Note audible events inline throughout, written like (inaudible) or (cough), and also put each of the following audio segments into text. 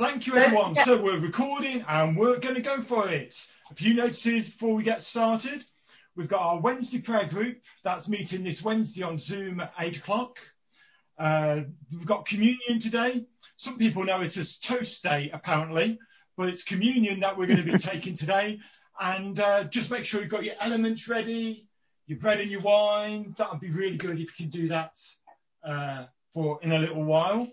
Thank you, everyone. So we're recording and we're going to go for it. A few notices before we get started. We've got our Wednesday prayer group that's meeting this Wednesday on Zoom at 8 o'clock. Uh, we've got communion today. Some people know it as Toast Day, apparently, but it's communion that we're going to be (laughs) taking today. And uh, just make sure you've got your elements ready, your bread and your wine. That would be really good if you can do that uh, for in a little while.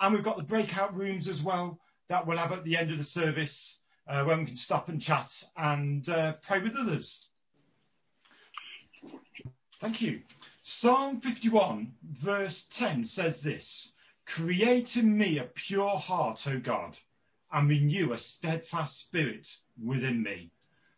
And we've got the breakout rooms as well that we'll have at the end of the service uh, when we can stop and chat and uh, pray with others. Thank you. Psalm 51, verse 10 says this Create in me a pure heart, O God, and renew a steadfast spirit within me.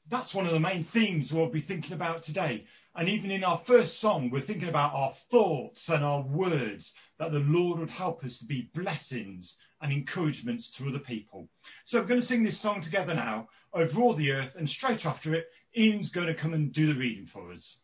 That's one of the main themes we'll be thinking about today. And even in our first song, we're thinking about our thoughts and our words, that the Lord would help us to be blessings and encouragements to other people. So we're going to sing this song together now, over all the earth, and straight after it, Ian's going to come and do the reading for us.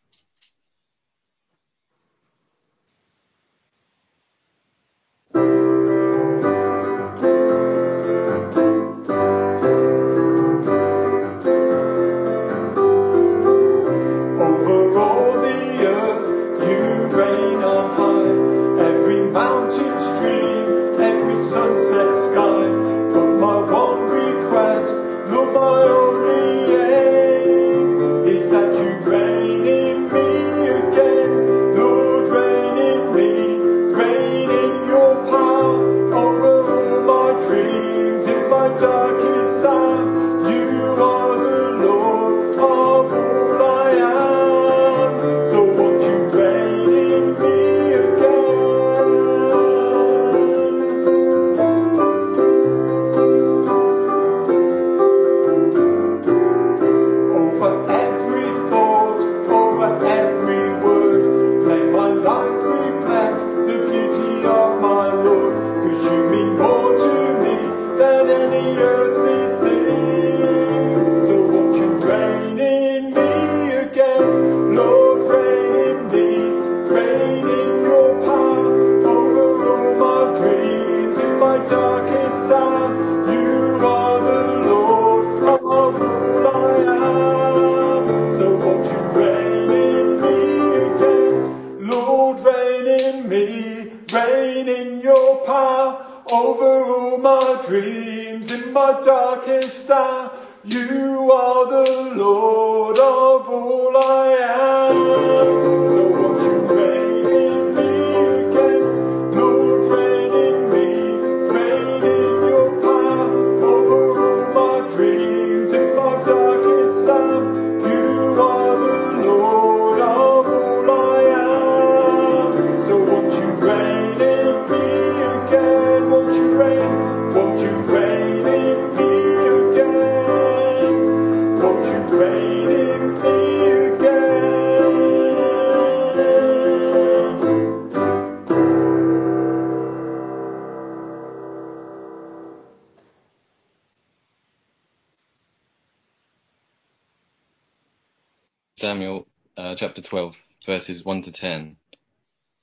Verses 1 to 10.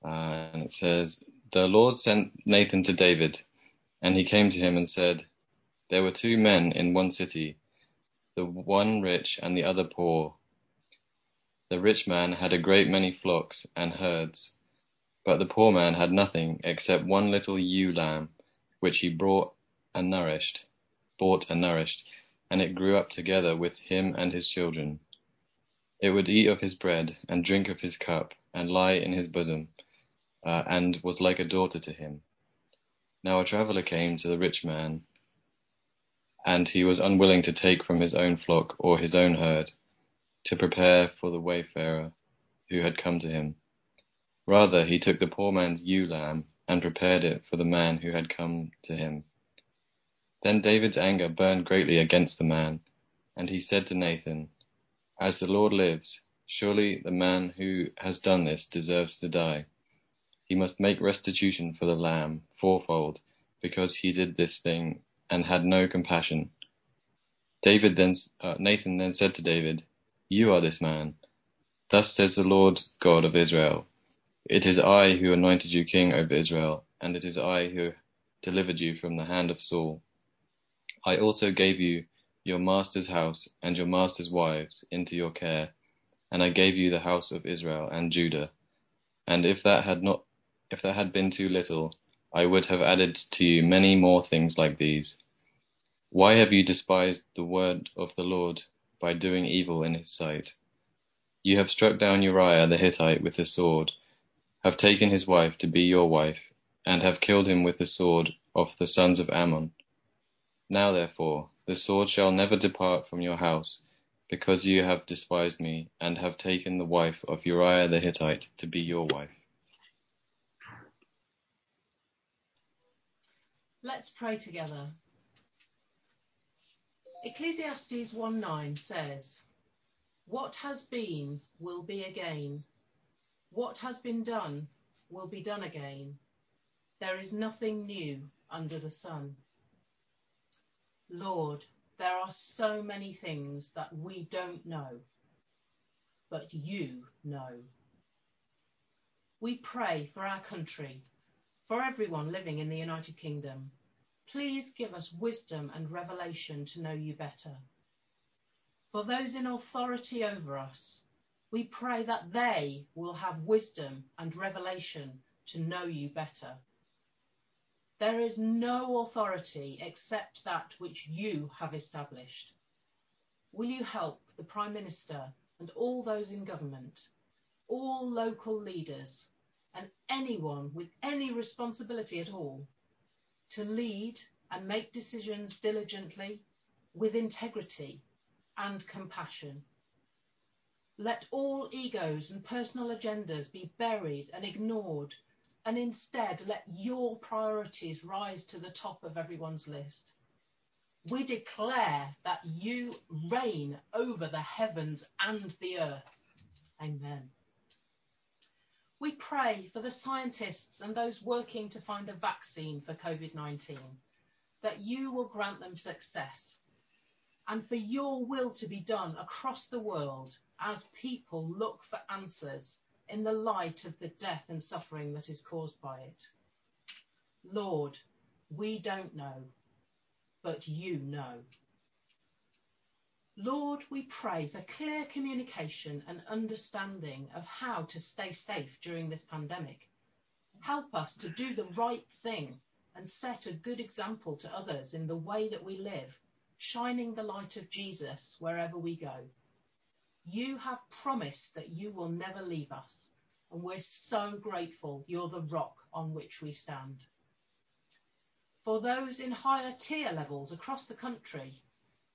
Uh, and it says, The Lord sent Nathan to David, and he came to him and said, There were two men in one city, the one rich and the other poor. The rich man had a great many flocks and herds, but the poor man had nothing except one little ewe lamb, which he brought and nourished, bought and nourished, and it grew up together with him and his children. It would eat of his bread, and drink of his cup, and lie in his bosom, uh, and was like a daughter to him. Now a traveller came to the rich man, and he was unwilling to take from his own flock or his own herd, to prepare for the wayfarer who had come to him. Rather, he took the poor man's ewe lamb, and prepared it for the man who had come to him. Then David's anger burned greatly against the man, and he said to Nathan, as the Lord lives, surely the man who has done this deserves to die. He must make restitution for the lamb fourfold, because he did this thing and had no compassion. David then, uh, Nathan then said to David, You are this man. Thus says the Lord God of Israel, It is I who anointed you king over Israel, and it is I who delivered you from the hand of Saul. I also gave you your master's house and your master's wives into your care, and I gave you the house of Israel and Judah. And if that had not, if that had been too little, I would have added to you many more things like these. Why have you despised the word of the Lord by doing evil in his sight? You have struck down Uriah the Hittite with the sword, have taken his wife to be your wife, and have killed him with the sword of the sons of Ammon. Now therefore, the sword shall never depart from your house, because you have despised me, and have taken the wife of Uriah the Hittite to be your wife. Let's pray together. Ecclesiastes 1:9 says, What has been will be again. What has been done will be done again. There is nothing new under the sun. Lord, there are so many things that we don't know, but you know. We pray for our country, for everyone living in the United Kingdom. Please give us wisdom and revelation to know you better. For those in authority over us, we pray that they will have wisdom and revelation to know you better. There is no authority except that which you have established. Will you help the Prime Minister and all those in government, all local leaders, and anyone with any responsibility at all to lead and make decisions diligently, with integrity and compassion? Let all egos and personal agendas be buried and ignored and instead let your priorities rise to the top of everyone's list. We declare that you reign over the heavens and the earth. Amen. We pray for the scientists and those working to find a vaccine for COVID 19, that you will grant them success, and for your will to be done across the world as people look for answers in the light of the death and suffering that is caused by it. Lord, we don't know, but you know. Lord, we pray for clear communication and understanding of how to stay safe during this pandemic. Help us to do the right thing and set a good example to others in the way that we live, shining the light of Jesus wherever we go. You have promised that you will never leave us, and we're so grateful you're the rock on which we stand. For those in higher tier levels across the country,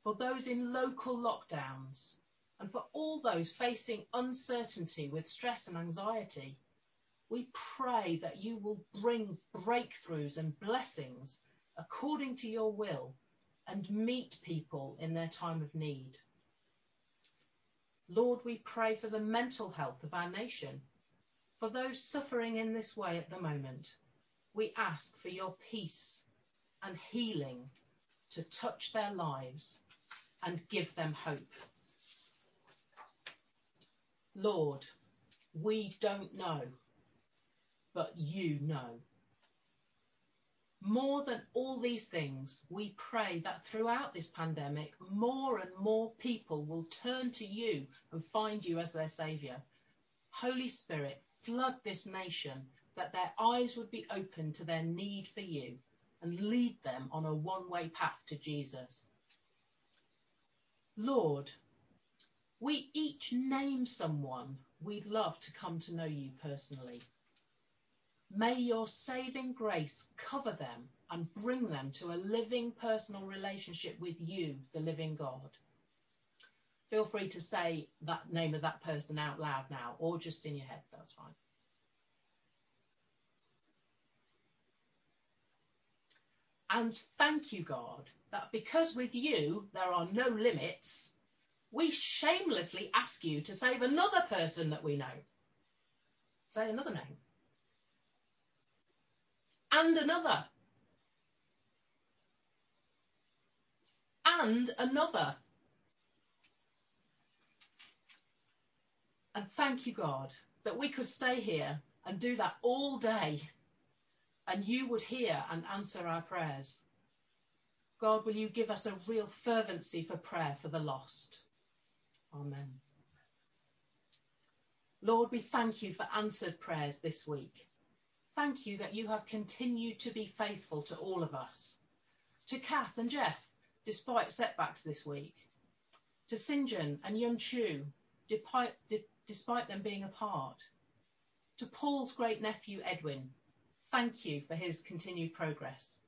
for those in local lockdowns, and for all those facing uncertainty with stress and anxiety, we pray that you will bring breakthroughs and blessings according to your will and meet people in their time of need. Lord, we pray for the mental health of our nation. For those suffering in this way at the moment, we ask for your peace and healing to touch their lives and give them hope. Lord, we don't know, but you know. More than all these things, we pray that throughout this pandemic, more and more people will turn to you and find you as their Saviour. Holy Spirit, flood this nation that their eyes would be open to their need for you and lead them on a one way path to Jesus. Lord, we each name someone we'd love to come to know you personally. May your saving grace cover them and bring them to a living personal relationship with you, the living God. Feel free to say that name of that person out loud now or just in your head, that's fine. And thank you, God, that because with you there are no limits, we shamelessly ask you to save another person that we know. Say another name and another, and another. And thank you, God, that we could stay here and do that all day, and you would hear and answer our prayers. God, will you give us a real fervency for prayer for the lost? Amen. Lord, we thank you for answered prayers this week. Thank you that you have continued to be faithful to all of us. To Kath and Jeff, despite setbacks this week. To Sinjin and Yun Chu, despite, despite them being apart. To Paul's great nephew Edwin, thank you for his continued progress.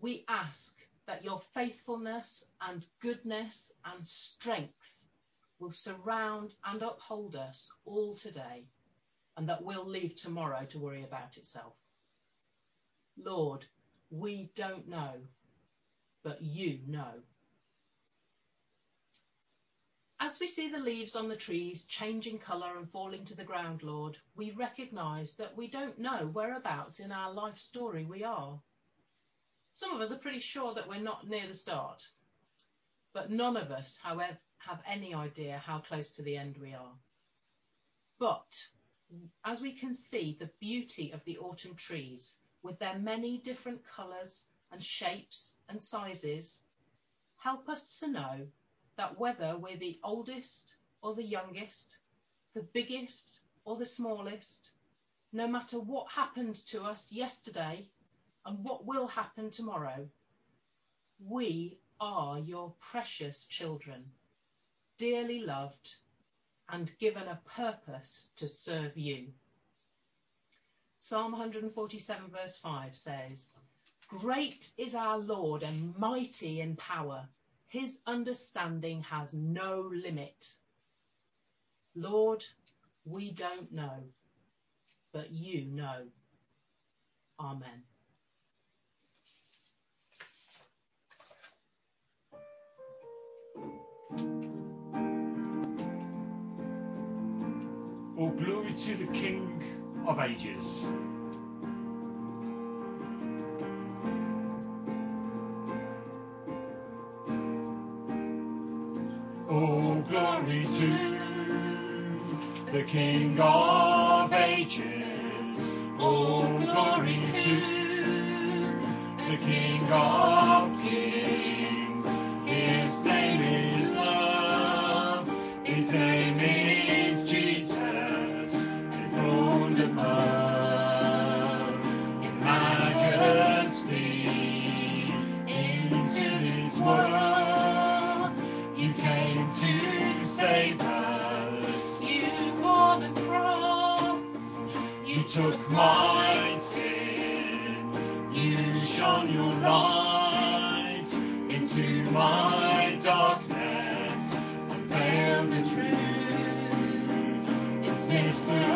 We ask that your faithfulness and goodness and strength will surround and uphold us all today and that we'll leave tomorrow to worry about itself. Lord, we don't know, but you know. As we see the leaves on the trees changing colour and falling to the ground, Lord, we recognise that we don't know whereabouts in our life story we are. Some of us are pretty sure that we're not near the start, but none of us, however, have any idea how close to the end we are. But as we can see the beauty of the autumn trees with their many different colours and shapes and sizes, help us to know that whether we're the oldest or the youngest, the biggest or the smallest, no matter what happened to us yesterday and what will happen tomorrow, we are your precious children, dearly loved and given a purpose to serve you. Psalm 147, verse 5 says, Great is our Lord and mighty in power. His understanding has no limit. Lord, we don't know, but you know. Amen. All glory to the King of ages. All glory to the King of ages. All glory to the King of kings. My darkness and the truth. It's.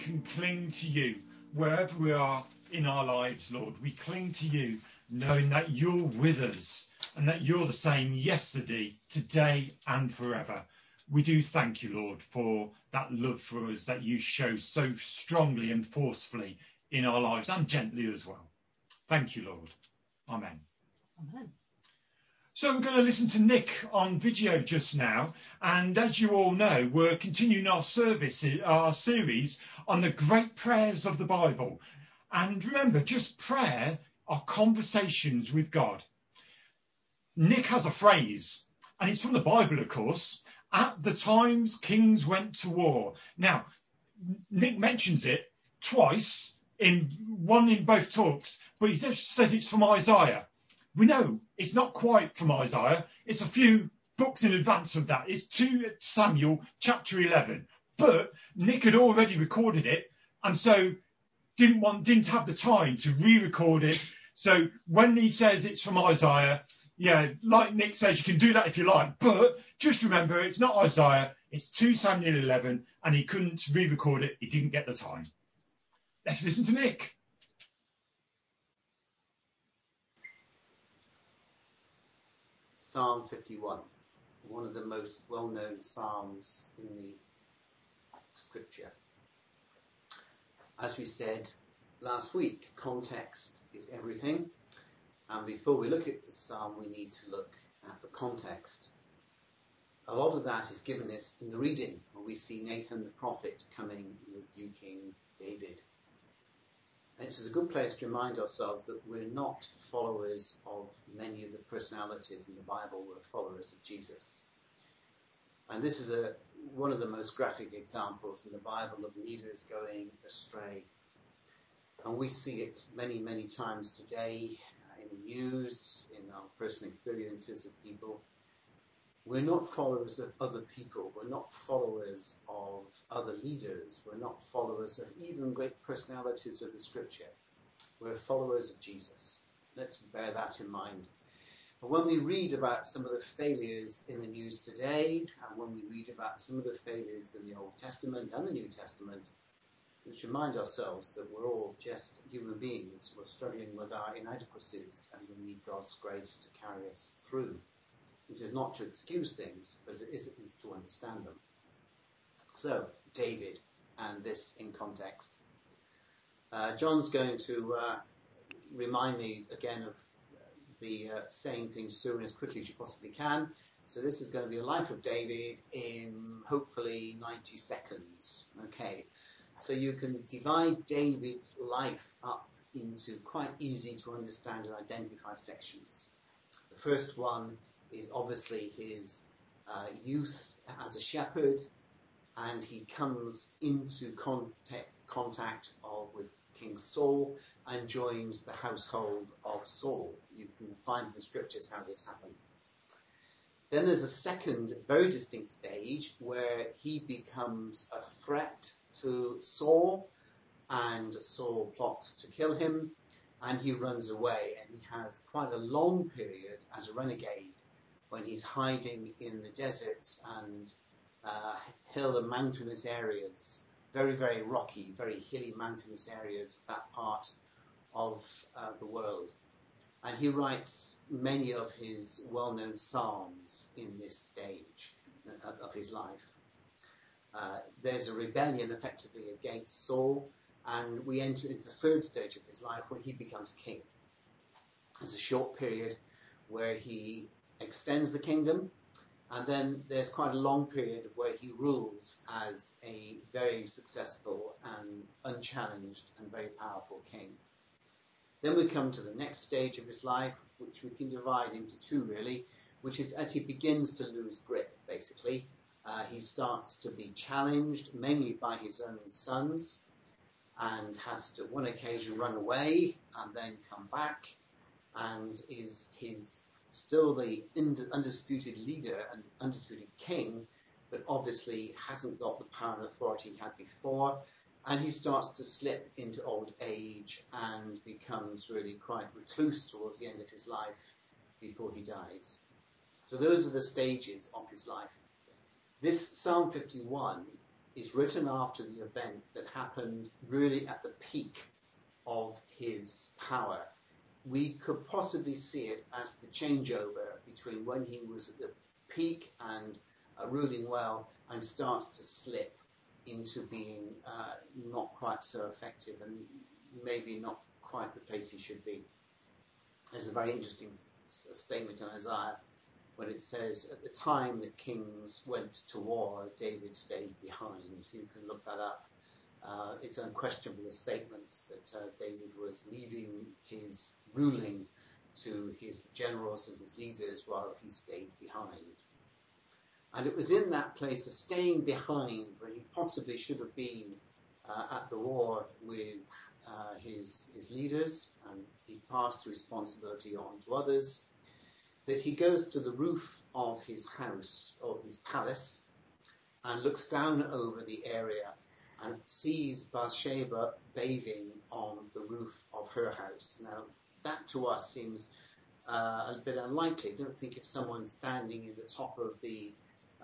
Can cling to you wherever we are in our lives, Lord. We cling to you knowing that you're with us and that you're the same yesterday, today, and forever. We do thank you, Lord, for that love for us that you show so strongly and forcefully in our lives and gently as well. Thank you, Lord. Amen. Amen. So we're going to listen to Nick on video just now, and as you all know, we're continuing our service, our series on the great prayers of the Bible. And remember, just prayer are conversations with God. Nick has a phrase, and it's from the Bible, of course. At the times kings went to war. Now, Nick mentions it twice in one in both talks, but he says it's from Isaiah. We know it's not quite from Isaiah. It's a few books in advance of that. It's 2 Samuel chapter 11. But Nick had already recorded it and so didn't want didn't have the time to re-record it. So when he says it's from Isaiah, yeah, like Nick says, you can do that if you like. But just remember, it's not Isaiah. It's 2 Samuel 11, and he couldn't re-record it. He didn't get the time. Let's listen to Nick. Psalm 51, one of the most well known Psalms in the scripture. As we said last week, context is everything. And before we look at the Psalm, we need to look at the context. A lot of that is given us in the reading, where we see Nathan the prophet coming rebuking David. And this is a good place to remind ourselves that we're not followers of many of the personalities in the Bible, we're followers of Jesus. And this is a, one of the most graphic examples in the Bible of leaders going astray. And we see it many, many times today uh, in the news, in our personal experiences of people. We're not followers of other people. We're not followers of other leaders. We're not followers of even great personalities of the scripture. We're followers of Jesus. Let's bear that in mind. But when we read about some of the failures in the news today, and when we read about some of the failures in the Old Testament and the New Testament, let's remind ourselves that we're all just human beings. We're struggling with our inadequacies and we need God's grace to carry us through. This is not to excuse things, but it is to understand them. So, David, and this in context. Uh, John's going to uh, remind me again of the uh, saying things through as quickly as you possibly can. So this is going to be a life of David in hopefully 90 seconds. Okay. So you can divide David's life up into quite easy to understand and identify sections. The first one is obviously his uh, youth as a shepherd, and he comes into contact, contact of, with King Saul and joins the household of Saul. You can find in the scriptures how this happened. Then there's a second, very distinct stage where he becomes a threat to Saul, and Saul plots to kill him, and he runs away, and he has quite a long period as a renegade when he's hiding in the desert and uh, hill and mountainous areas, very, very rocky, very hilly mountainous areas of that part of uh, the world. And he writes many of his well known psalms in this stage of his life. Uh, Uh, there's a rebellion effectively against Saul, and we enter into the third stage of his life where he becomes king. There's a short period where he extends the kingdom, and then there's quite a long period where he rules as a very successful and unchallenged and very powerful king. Then we come to the next stage of his life, which we can divide into two really, which is as he begins to lose grip, basically. Uh, he starts to be challenged mainly by his own sons and has to, one occasion, run away and then come back and is his still the undisputed leader and undisputed king, but obviously hasn't got the power and authority he had before. And he starts to slip into old age and becomes really quite recluse towards the end of his life before he dies. So those are the stages of his life. This Psalm 51 is written after the event that happened really at the peak of his power we could possibly see it as the changeover between when he was at the peak and uh, ruling well and starts to slip into being uh, not quite so effective and maybe not quite the place he should be. There's a very interesting statement in Isaiah when it says, At the time that kings went to war, David stayed behind. You can look that up. Uh, it's unquestionably a statement that uh, David was leaving his ruling to his generals and his leaders while he stayed behind. And it was in that place of staying behind where he possibly should have been uh, at the war with uh, his, his leaders and he passed the responsibility on to others, that he goes to the roof of his house or his palace and looks down over the area and sees Bathsheba bathing on the roof of her house. Now, that to us seems uh, a bit unlikely. Don't think if someone standing in the top of the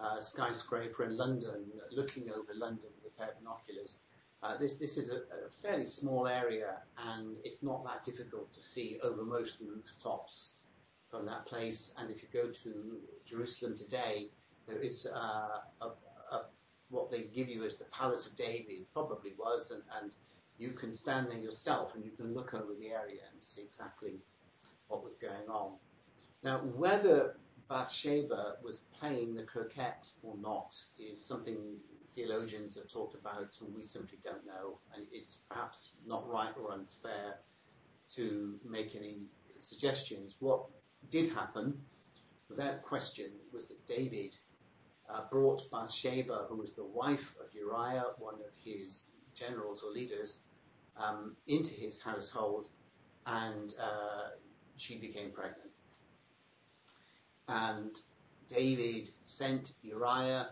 uh, skyscraper in London, looking over London with a pair of binoculars. Uh, this, this is a, a, fairly small area, and it's not that difficult to see over most of the rooftops from that place. And if you go to Jerusalem today, there is uh, a, what they give you as the Palace of David probably was, and, and you can stand there yourself and you can look over the area and see exactly what was going on. Now, whether Bathsheba was playing the croquet or not is something theologians have talked about and we simply don't know. And it's perhaps not right or unfair to make any suggestions. What did happen, without question, was that David uh, brought Bathsheba, who was the wife of Uriah, one of his generals or leaders, um, into his household, and uh, she became pregnant. And David sent Uriah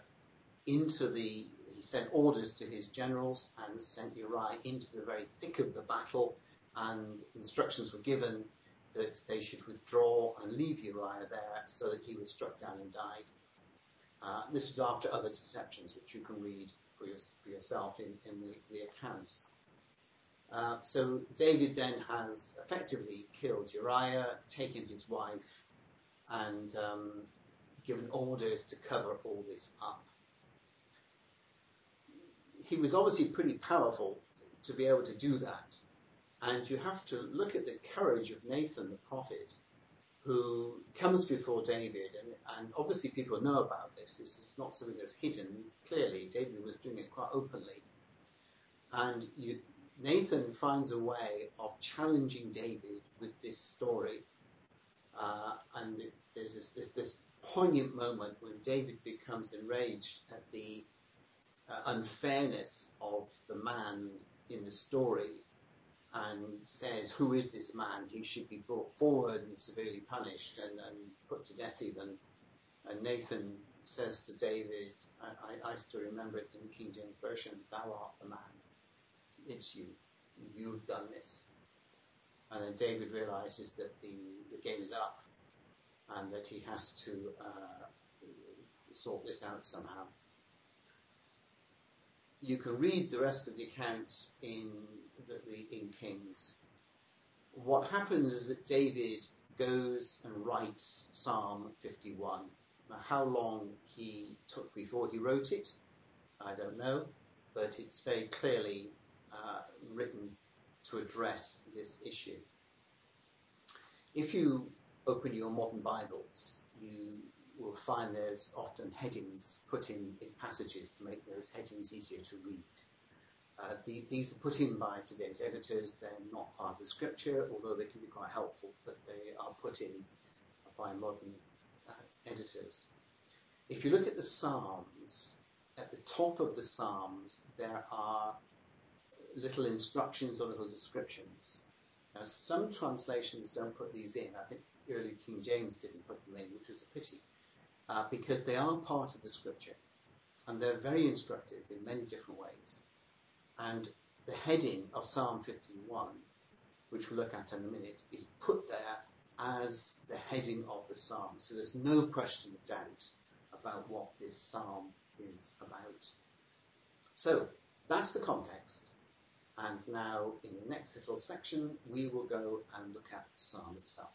into the, he sent orders to his generals and sent Uriah into the very thick of the battle, and instructions were given that they should withdraw and leave Uriah there so that he was struck down and died. Uh, this was after other deceptions, which you can read for, your, for yourself in, in the, the accounts. Uh, so David then has effectively killed Uriah, taken his wife, and um, given orders to cover all this up. He was obviously pretty powerful to be able to do that. And you have to look at the courage of Nathan the prophet who comes before David, and, and obviously people know about this. This is not something that's hidden. Clearly, David was doing it quite openly. And you, Nathan finds a way of challenging David with this story. Uh, and there's this, this, this, poignant moment when David becomes enraged at the uh, unfairness of the man in the story and says, Who is this man? He should be brought forward and severely punished and, and put to death even. And Nathan says to David, I, I, still remember it in the King James Version, Thou art the man. It's you. You've done this. And then David realizes that the, the game is up and that he has to uh, sort this out somehow. You can read the rest of the account in the, the, in Kings. What happens is that David goes and writes Psalm 51. Now, how long he took before he wrote it, I don't know, but it's very clearly uh, written to address this issue. If you open your modern Bibles, you will find there's often headings put in, in passages to make those headings easier to read. Uh, the, these are put in by today's editors. They're not part of the scripture, although they can be quite helpful, but they are put in by modern uh, editors. If you look at the Psalms, at the top of the Psalms, there are little instructions or little descriptions. Now, some translations don't put these in. I think early King James didn't put them in, which was a pity, uh, because they are part of the scripture. And they're very instructive in many different ways. And the heading of Psalm 51, which we'll look at in a minute, is put there as the heading of the psalm. So there's no question of doubt about what this psalm is about. So that's the context. And now in the next little section, we will go and look at the psalm itself.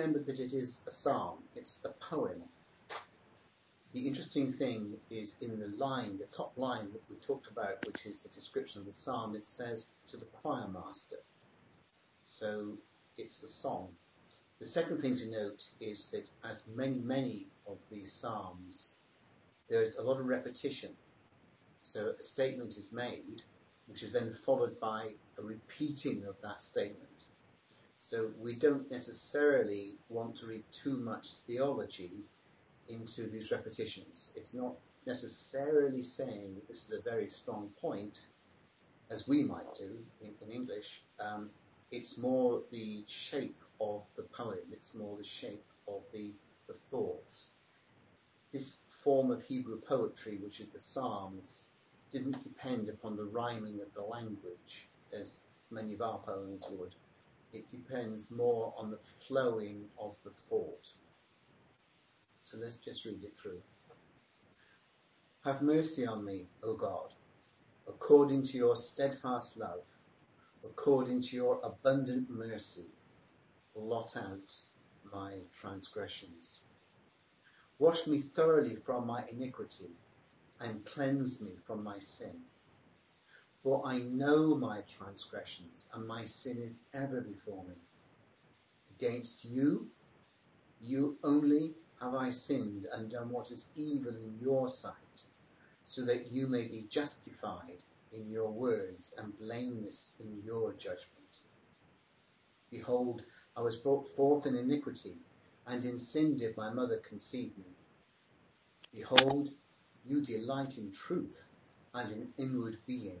remember that it is a psalm, it's a poem. The interesting thing is in the line, the top line that we talked about, which is the description of the psalm, it says to the choir master. So it's a song. The second thing to note is that as many, many of these psalms, there's a lot of repetition. So a statement is made, which is then followed by a repeating of that statement. So we don't necessarily want to read too much theology into these repetitions. It's not necessarily saying that this is a very strong point, as we might do in, in English. Um, it's more the shape of the poem. It's more the shape of the, the thoughts. This form of Hebrew poetry, which is the Psalms, didn't depend upon the rhyming of the language as many of our poems would. It depends more on the flowing of the thought. So let's just read it through. Have mercy on me, O God, according to your steadfast love, according to your abundant mercy, blot out my transgressions. Wash me thoroughly from my iniquity and cleanse me from my sin. For I know my transgressions and my sin is ever before me. Against you, you only have I sinned and done what is evil in your sight, so that you may be justified in your words and blameless in your judgment. Behold, I was brought forth in iniquity, and in sin did my mother conceive me. Behold, you delight in truth and in inward being,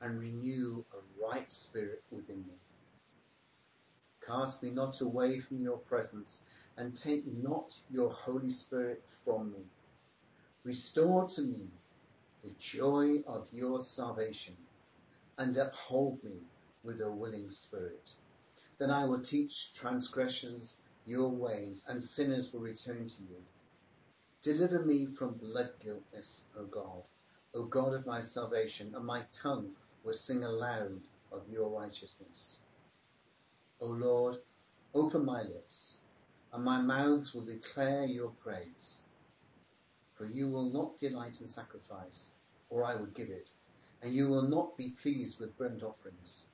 and renew a right spirit within me. Cast me not away from your presence, and take not your Holy Spirit from me. Restore to me the joy of your salvation, and uphold me with a willing spirit. Then I will teach transgressors your ways, and sinners will return to you. Deliver me from blood guiltness, O God, O God of my salvation, and my tongue will sing aloud of your righteousness. O Lord, open my lips, and my mouths will declare your praise. For you will not delight in sacrifice, or I would give it, and you will not be pleased with burnt offerings.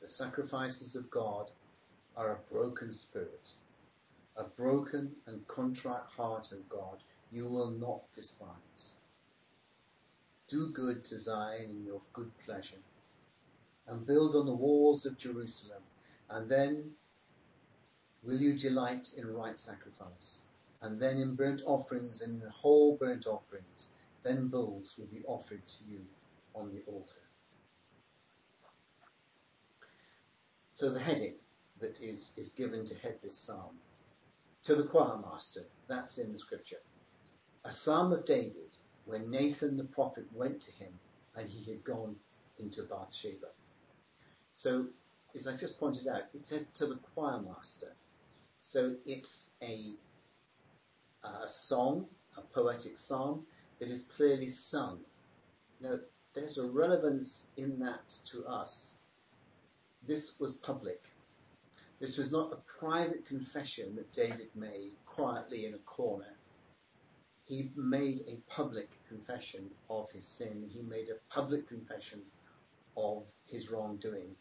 The sacrifices of God are a broken spirit, a broken and contrite heart, O God, you will not despise. Do good to Zion in your good pleasure, and build on the walls of Jerusalem, and then will you delight in right sacrifice, and then in burnt offerings and in whole burnt offerings, then bulls will be offered to you on the altar. So the heading that is, is given to head this psalm. To the choir master, that's in the scripture. A psalm of David when Nathan the prophet went to him and he had gone into Bathsheba. So, as I just pointed out, it says to the choir master. So it's a, a song, a poetic psalm that is clearly sung. Now, there's a relevance in that to us. This was public. This was not a private confession that David made quietly in a corner. He made a public confession of his sin. He made a public confession of his wrongdoing.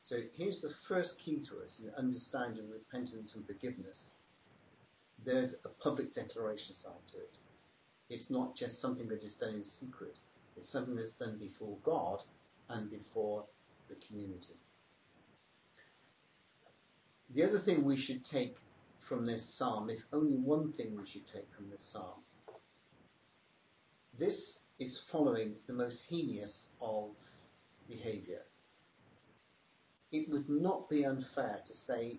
So here's the first key to us in understanding repentance and forgiveness. There's a public declaration side to it. It's not just something that is done in secret. It's something that's done before God and before the community. The other thing we should take from this psalm, if only one thing we should take from this psalm, this is following the most heinous of behaviour. It would not be unfair to say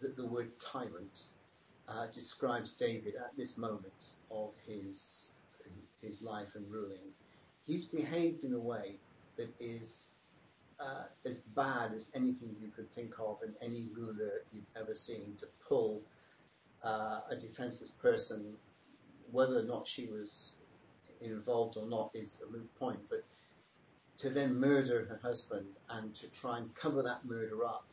that the word tyrant uh, describes David at this moment of his his life and ruling. He's behaved in a way that is uh, as bad as anything you could think of in any ruler you've ever seen to pull uh, a defenseless person, whether or not she was involved or not is a moot point, but to then murder her husband and to try and cover that murder up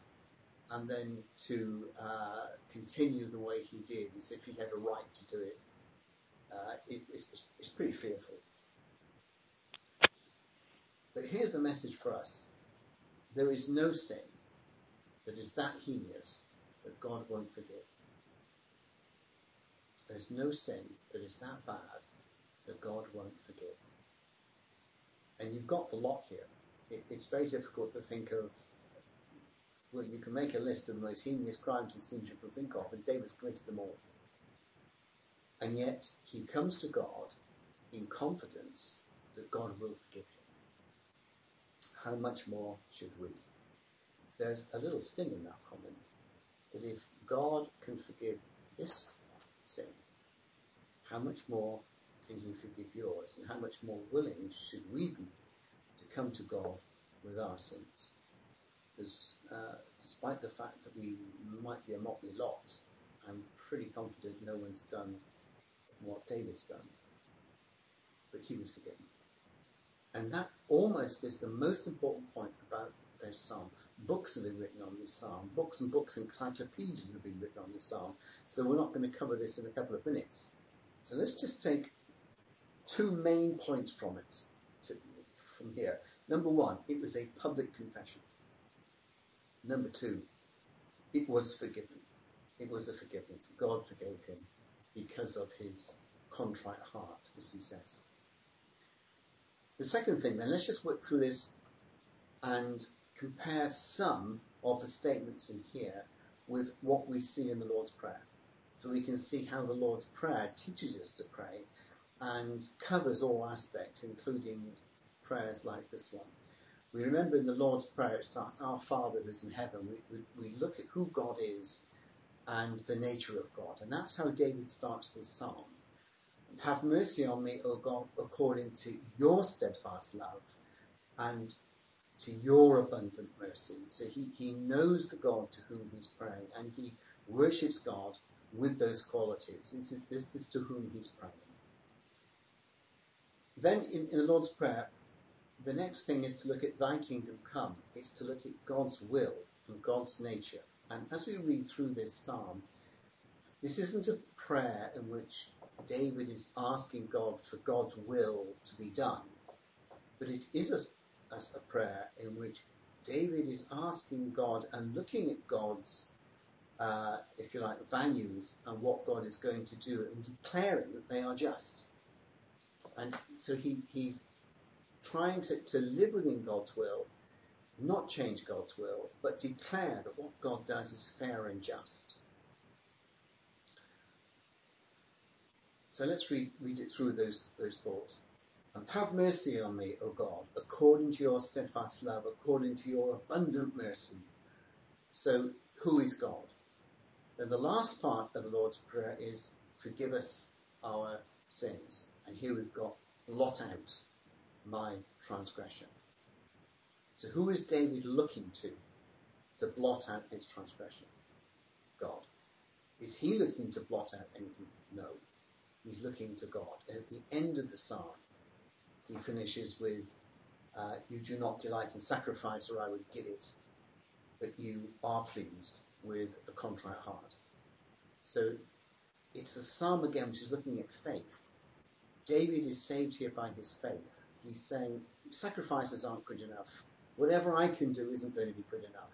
and then to uh, continue the way he did as if he had a right to do it, uh, it it's, it's pretty fearful. But here's the message for us. There is no sin that is that heinous that God won't forgive. There's no sin that is that bad that God won't forgive. And you've got the lot here. It, it's very difficult to think of, well, you can make a list of the most heinous crimes and sins you can think of, and David's committed them all. And yet, he comes to God in confidence that God will forgive him how much more should we? There's a little sting in that comment that if God can forgive this sin, how much more can He forgive yours? And how much more willing should we be to come to God with our sins? Because uh, despite the fact that we might be a motley lot, I'm pretty confident no one's done what David's done. But he was forgiven. And that almost is the most important point about this psalm. Books have been written on this psalm. Books and books and encyclopedias have been written on this psalm. So we're not going to cover this in a couple of minutes. So let's just take two main points from it to, from here. Number one, it was a public confession. Number two, it was forgiven. It was a forgiveness. God forgave him because of his contrite heart, as he says. The second thing then, let's just work through this and compare some of the statements in here with what we see in the Lord's Prayer. So we can see how the Lord's Prayer teaches us to pray and covers all aspects, including prayers like this one. We remember in the Lord's Prayer it starts, Our Father who is in heaven. We, we, we look at who God is and the nature of God. And that's how David starts this psalm. Have mercy on me, O God, according to your steadfast love and to your abundant mercy. So he, he knows the God to whom he's praying and he worships God with those qualities. This is, this is to whom he's praying. Then in, in the Lord's Prayer, the next thing is to look at thy kingdom come. It's to look at God's will and God's nature. And as we read through this psalm, this isn't a prayer in which David is asking God for God's will to be done. But it is a, a, prayer in which David is asking God and looking at God's, uh, if you like, values and what God is going to do and declaring that they are just. And so he, he's trying to, to live within God's will, not change God's will, but declare that what God does is fair and just. So let's read, read it through those, those thoughts. And have mercy on me, O God, according to your steadfast love, according to your abundant mercy. So, who is God? Then the last part of the Lord's Prayer is, forgive us our sins. And here we've got, blot out my transgression. So who is David looking to to blot out his transgression? God. Is he looking to blot out anything? No he's looking to God. And at the end of the psalm, he finishes with, uh, You do not delight in sacrifice, or I would give it, but you are pleased with a contrite heart. So it's a psalm again which is looking at faith. David is saved here by his faith. He's saying sacrifices aren't good enough. Whatever I can do isn't going to be good enough.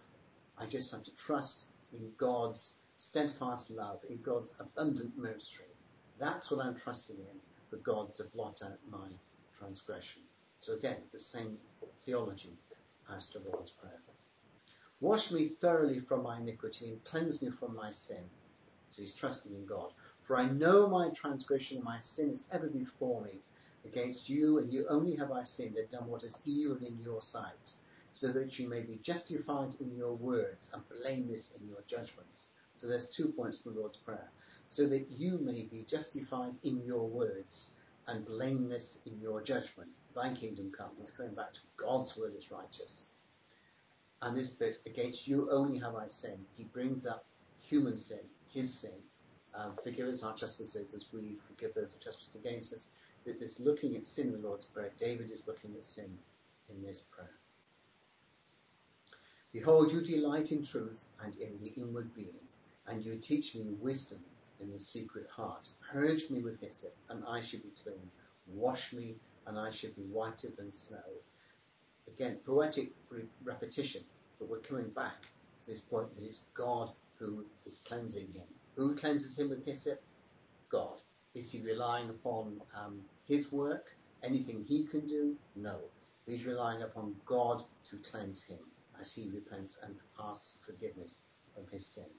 I just have to trust in God's steadfast love, in God's abundant mercy. That's what I'm trusting in for God to blot out my transgression. So again, the same theology as the Lord's Prayer. Wash me thoroughly from my iniquity and cleanse me from my sin. So he's trusting in God. For I know my transgression and my sin is ever before me. Against you and you only have I sinned and done what is evil in your sight, so that you may be justified in your words and blameless in your judgments. So there's two points in the Lord's Prayer. So that you may be justified in your words and blameless in your judgment. Thy kingdom come. He's going back to God's word is righteous. And this bit, against you only have I sinned. He brings up human sin, his sin. Um, forgive us our trespasses as we forgive those who trespass against us. That this looking at sin in the Lord's Prayer, David is looking at sin in this prayer. Behold, you delight in truth and in the inward being, and you teach me wisdom in the secret heart. Purge me with hyssop, and I shall be clean. Wash me, and I shall be whiter than snow. Again, poetic re- repetition, but we're coming back to this point that it's God who is cleansing him. Who cleanses him with hyssop? God. Is he relying upon um, his work? Anything he can do? No. He's relying upon God to cleanse him as he repents and asks forgiveness from his sin.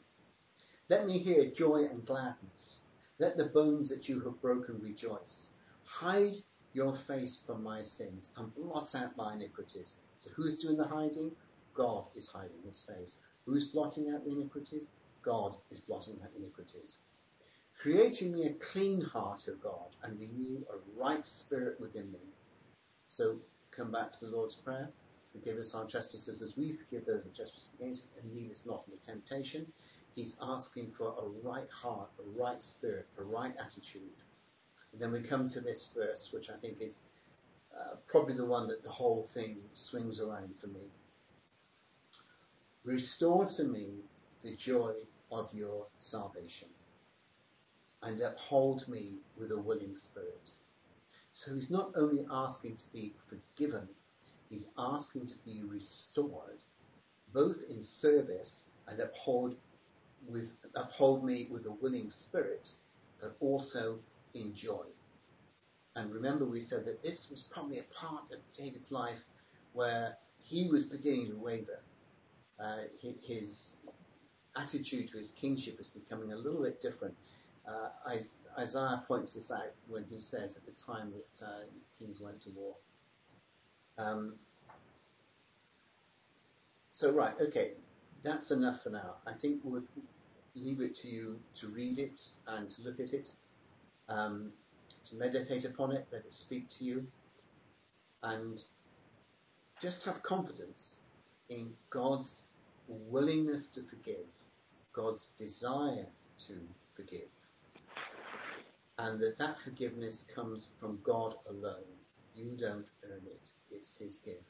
Let me hear joy and gladness. Let the bones that you have broken rejoice. Hide your face from my sins and blot out my iniquities. So who's doing the hiding? God is hiding his face. Who's blotting out the iniquities? God is blotting out iniquities. Creating me a clean heart, O God, and renew a right spirit within me. So come back to the Lord's Prayer. Forgive us our trespasses as we forgive those who trespass against us, and lead us not into temptation. He's asking for a right heart, a right spirit, a right attitude. And then we come to this verse, which I think is uh, probably the one that the whole thing swings around for me. Restore to me the joy of your salvation and uphold me with a willing spirit. So he's not only asking to be forgiven, he's asking to be restored, both in service and uphold with uphold me with a willing spirit, but also in joy. And remember, we said that this was probably a part of David's life where he was beginning to waver. Uh, his attitude to his kingship is becoming a little bit different. Uh, Isaiah points this out when he says at the time that uh, kings went to war. Um, so, right, okay, that's enough for now. I think we'll leave it to you to read it and to look at it, um, to meditate upon it, let it speak to you, and just have confidence in God's willingness to forgive, God's desire to forgive, and that that forgiveness comes from God alone. You don't earn it, it's His gift.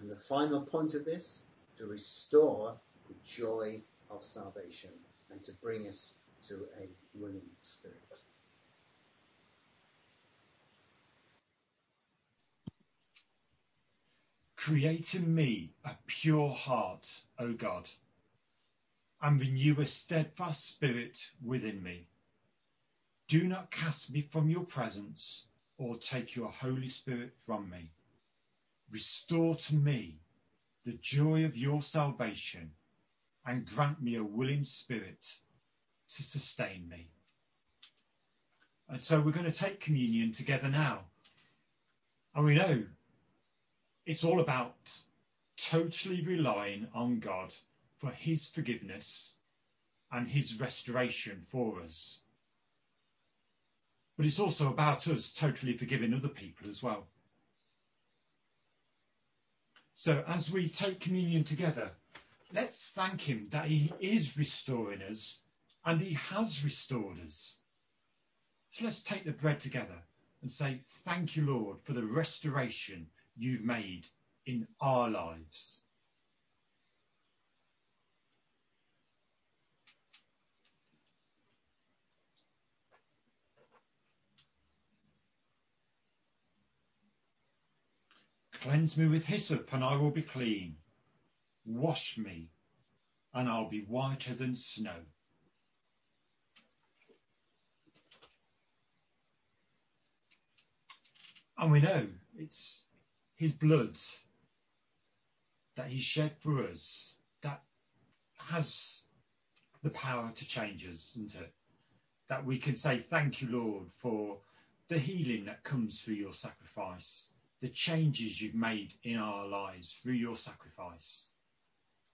And the final point of this, to restore the joy of salvation and to bring us to a willing spirit. Create in me a pure heart, O God, and renew a steadfast spirit within me. Do not cast me from your presence or take your Holy Spirit from me. Restore to me the joy of your salvation and grant me a willing spirit to sustain me. And so we're going to take communion together now. And we know it's all about totally relying on God for his forgiveness and his restoration for us. But it's also about us totally forgiving other people as well. So as we take communion together, let's thank him that he is restoring us and he has restored us. So let's take the bread together and say, Thank you, Lord, for the restoration you've made in our lives. Cleanse me with hyssop, and I will be clean. Wash me, and I'll be whiter than snow. And we know it's his blood that he shed for us that has the power to change us, isn't it? That we can say, Thank you, Lord, for the healing that comes through your sacrifice, the changes you've made in our lives through your sacrifice.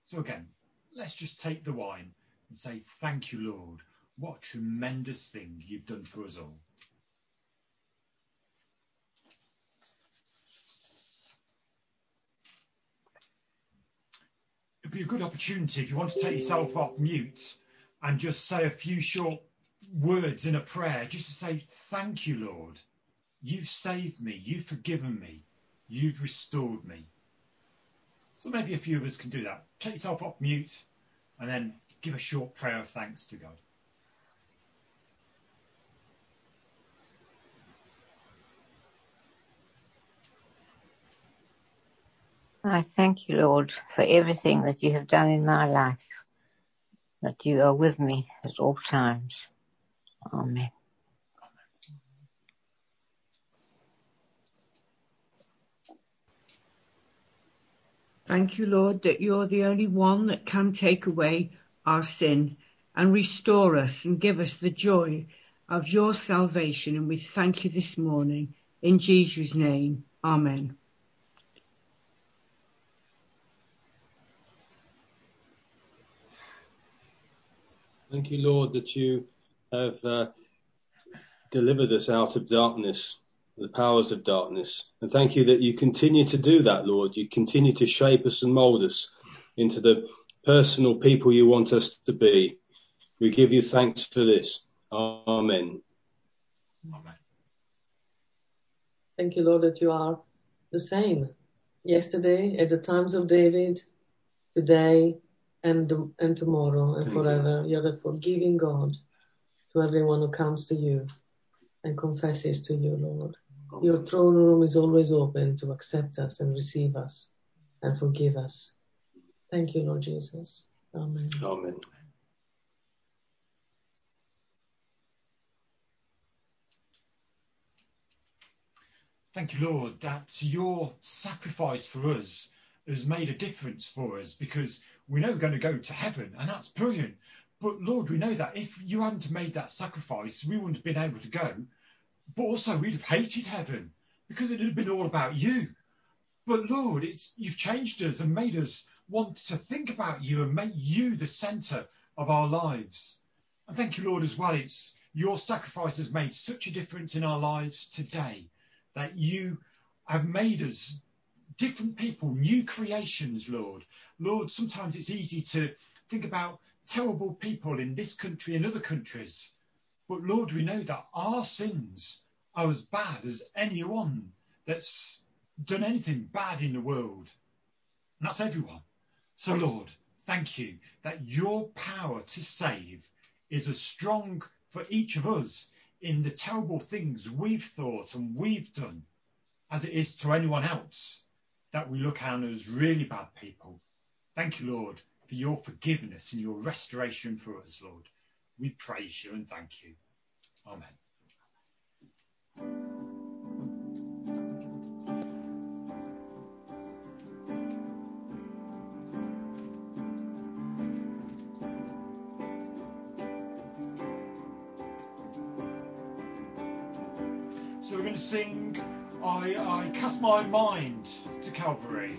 So, again, let's just take the wine and say, Thank you, Lord. What a tremendous thing you've done for us all. It'd be a good opportunity if you want to take yourself off mute and just say a few short words in a prayer, just to say, Thank you, Lord. You've saved me. You've forgiven me. You've restored me. So maybe a few of us can do that. Take yourself off mute and then give a short prayer of thanks to God. I thank you, Lord, for everything that you have done in my life, that you are with me at all times. Amen. Thank you, Lord, that you're the only one that can take away our sin and restore us and give us the joy of your salvation. And we thank you this morning in Jesus' name. Amen. Thank you, Lord, that you have uh, delivered us out of darkness, the powers of darkness. And thank you that you continue to do that, Lord. You continue to shape us and mold us into the personal people you want us to be. We give you thanks for this. Amen. Amen. Thank you, Lord, that you are the same yesterday at the times of David, today, and, and tomorrow, and Thank you. forever. You. are the forgiving God to everyone who comes to you and confesses to you, Lord. Your throne room is always open to accept us and receive us and forgive us. Thank you, Lord Jesus. Amen. Amen. Thank you, Lord, that your sacrifice for us has made a difference for us because we know we're going to go to heaven, and that's brilliant. But Lord, we know that if you hadn't made that sacrifice, we wouldn't have been able to go. But also, we'd have hated heaven because it have been all about you. But Lord, it's you've changed us and made us want to think about you and make you the centre of our lives. And thank you, Lord, as well. It's your sacrifice has made such a difference in our lives today that you have made us different people, new creations, Lord. Lord, sometimes it's easy to think about terrible people in this country and other countries. But Lord, we know that our sins are as bad as anyone that's done anything bad in the world. And that's everyone. So, Lord, thank you that your power to save is as strong for each of us in the terrible things we've thought and we've done as it is to anyone else that we look on as really bad people. Thank you, Lord, for your forgiveness and your restoration for us, Lord. We praise you and thank you. Amen. So we're going to sing I, I Cast My Mind to Calvary.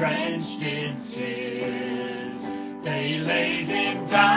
drenched in tears, they laid him down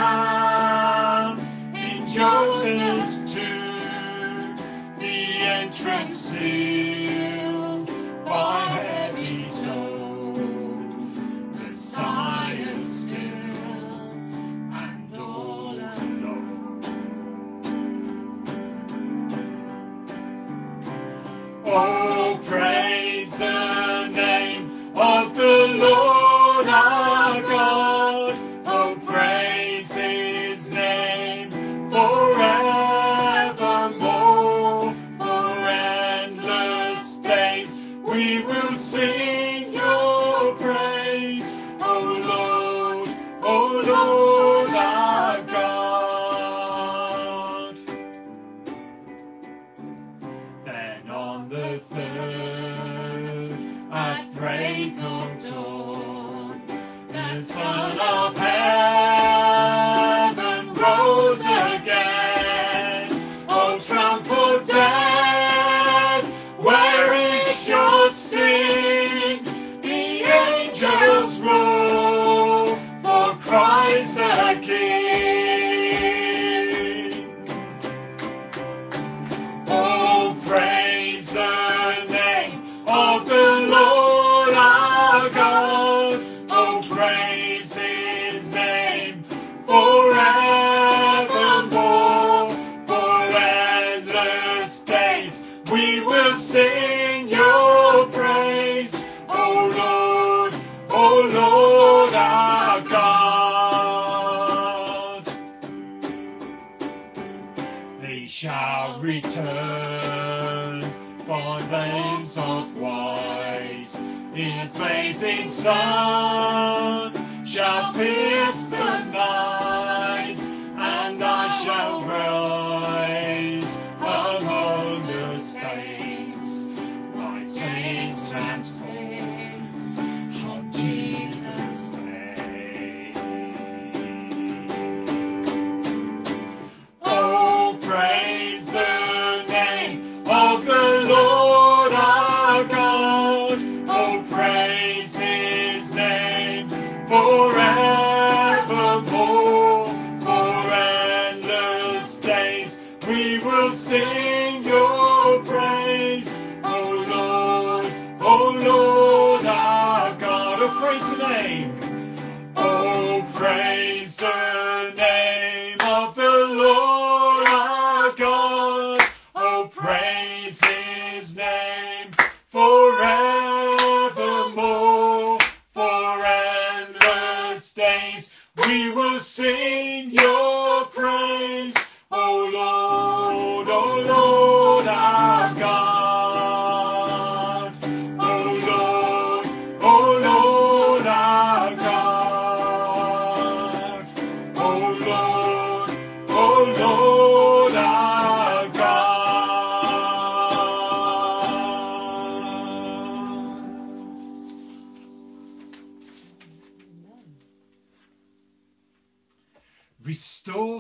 blazing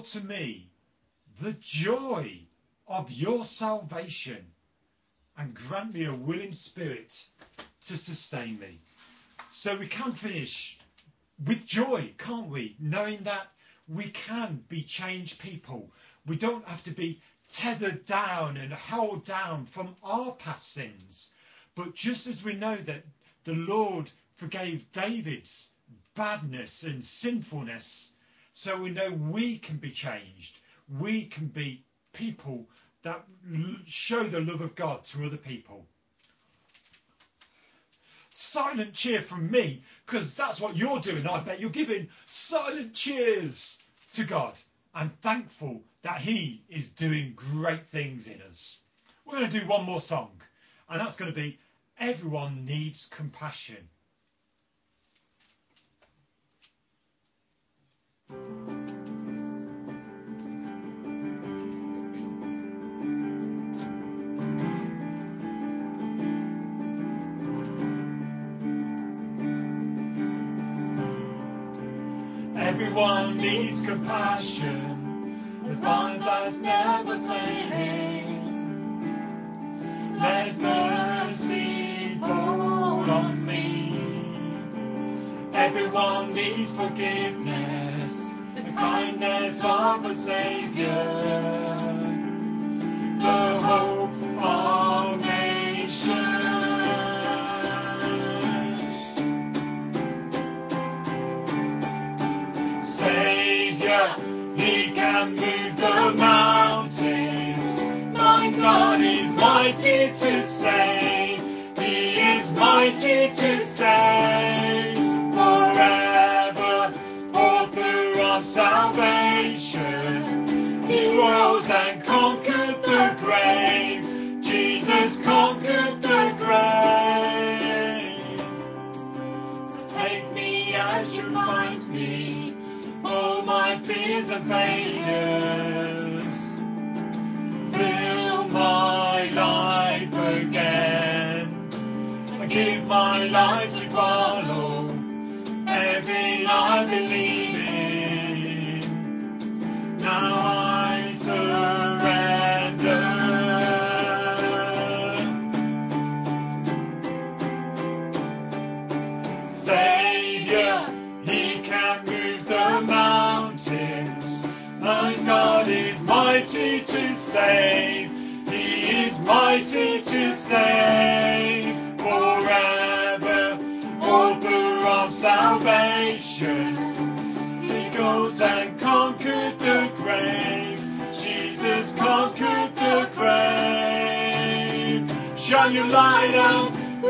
to me the joy of your salvation and grant me a willing spirit to sustain me. So we can finish with joy, can't we? Knowing that we can be changed people. We don't have to be tethered down and held down from our past sins. But just as we know that the Lord forgave David's badness and sinfulness, so we know we can be changed. We can be people that show the love of God to other people. Silent cheer from me, because that's what you're doing. I bet you're giving silent cheers to God. I'm thankful that He is doing great things in us. We're going to do one more song, and that's going to be Everyone Needs Compassion. Everyone needs compassion. The Bible's never failing. Let mercy fall on me. Everyone needs forgiveness. Kindness of the Savior, the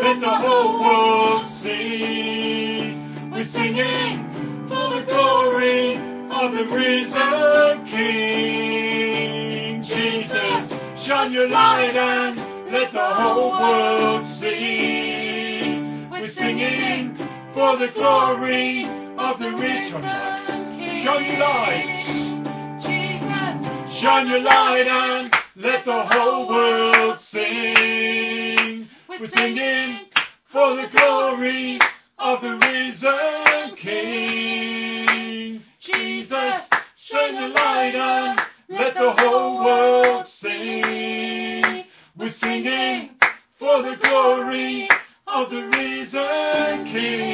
let the whole world see. We're singing for the glory of the risen King. Jesus, shine your light and let the whole world see. We're singing for the glory of the risen King. Shine your light. Jesus, Shine your light and let the whole world sing. We're singing for the glory of the risen King. Jesus, shine the light and let the whole world sing. We're singing for the glory of the risen King.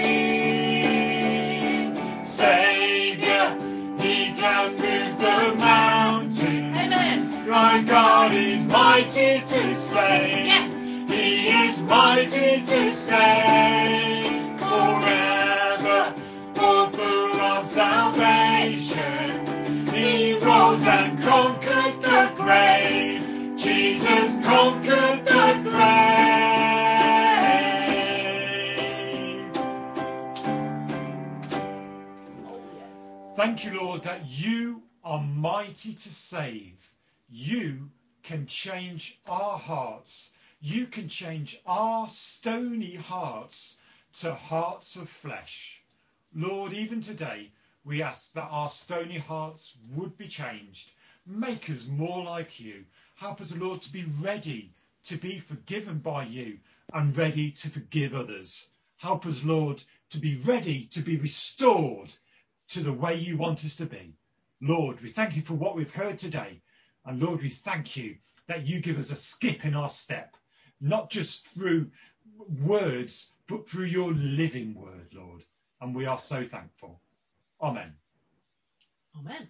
Savior, He can move the mountains. Amen. My God is mighty to save. Yes. Mighty to save forever. Author of salvation. He rose and conquered the grave. Jesus conquered the grave. Thank you, Lord, that you are mighty to save. You can change our hearts. You can change our stony hearts to hearts of flesh. Lord, even today, we ask that our stony hearts would be changed. Make us more like you. Help us, Lord, to be ready to be forgiven by you and ready to forgive others. Help us, Lord, to be ready to be restored to the way you want us to be. Lord, we thank you for what we've heard today. And Lord, we thank you that you give us a skip in our step, not just through words, but through your living word, Lord. And we are so thankful. Amen. Amen.